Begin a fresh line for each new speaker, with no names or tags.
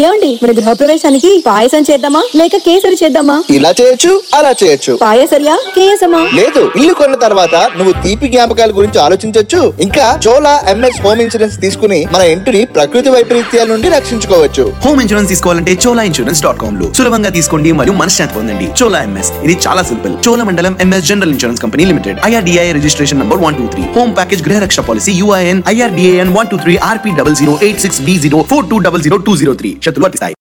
ఏమండి? మన గృహప్రవేశానికి పాయసం చేద్దామా? లేక కేసరి చేద్దామా?
ఇలా చేయొచ్చు అలా చేయొచ్చు.
పాయసరియా? కేసమా?
లేదు ఇల్లు కొన్న తర్వాత నువ్వు తీపి జ్ఞాపకాల గురించి ఆలోచించొచ్చు. ఇంకా చోలా ఎంఎస్ హోమ్ ఇన్సూరెన్స్ తీసుకుని మన ఇంటిని ప్రకృతి వైపరీత్యాల నుండి రక్షించుకోవచ్చు.
హోమ్ ఇన్సూరెన్స్ తీసుకోవాలంటే చోలా ఇన్సూరెన్స్ డాట్ కామ్లో. సులభంగా తీసుకోండి మరియు మనశ్శాంతి పొందండి. చోలా ఎంఎస్ ఇది చాలా simple. Chola Mandalam MS general insurance company limited. IRDAI registration number one two three. Home package Griha Raksha policy UIN IRDAN one two three RP double zero eight six B zero four two double zero two zero three. Shut the Lord this.